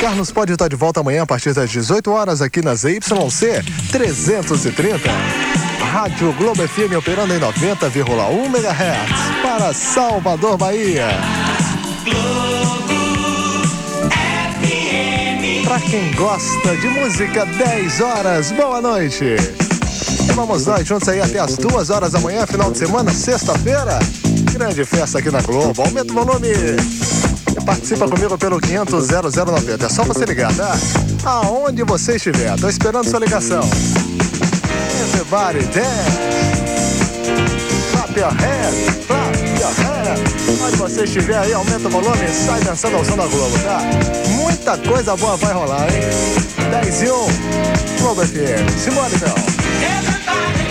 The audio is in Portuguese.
Carlos pode estar de volta amanhã a partir das 18 horas aqui na ZYC 330. Rádio Globo FM operando em 90,1 MHz para Salvador, Bahia. Para quem gosta de música, 10 horas, boa noite. E vamos nós juntos aí até as 2 horas da manhã, final de semana, sexta-feira. Grande festa aqui na Globo. Aumenta o volume. Participa comigo pelo 500 0090. É só você ligar, tá? Aonde você estiver. Tô esperando sua ligação. Everybody dance. Clap your hands. Clap your hands. Onde você estiver aí, aumenta o volume e sai dançando ao som da Globo, tá? Muita coisa boa vai rolar, hein? 10 e 1. Globo FM. Simone, meu.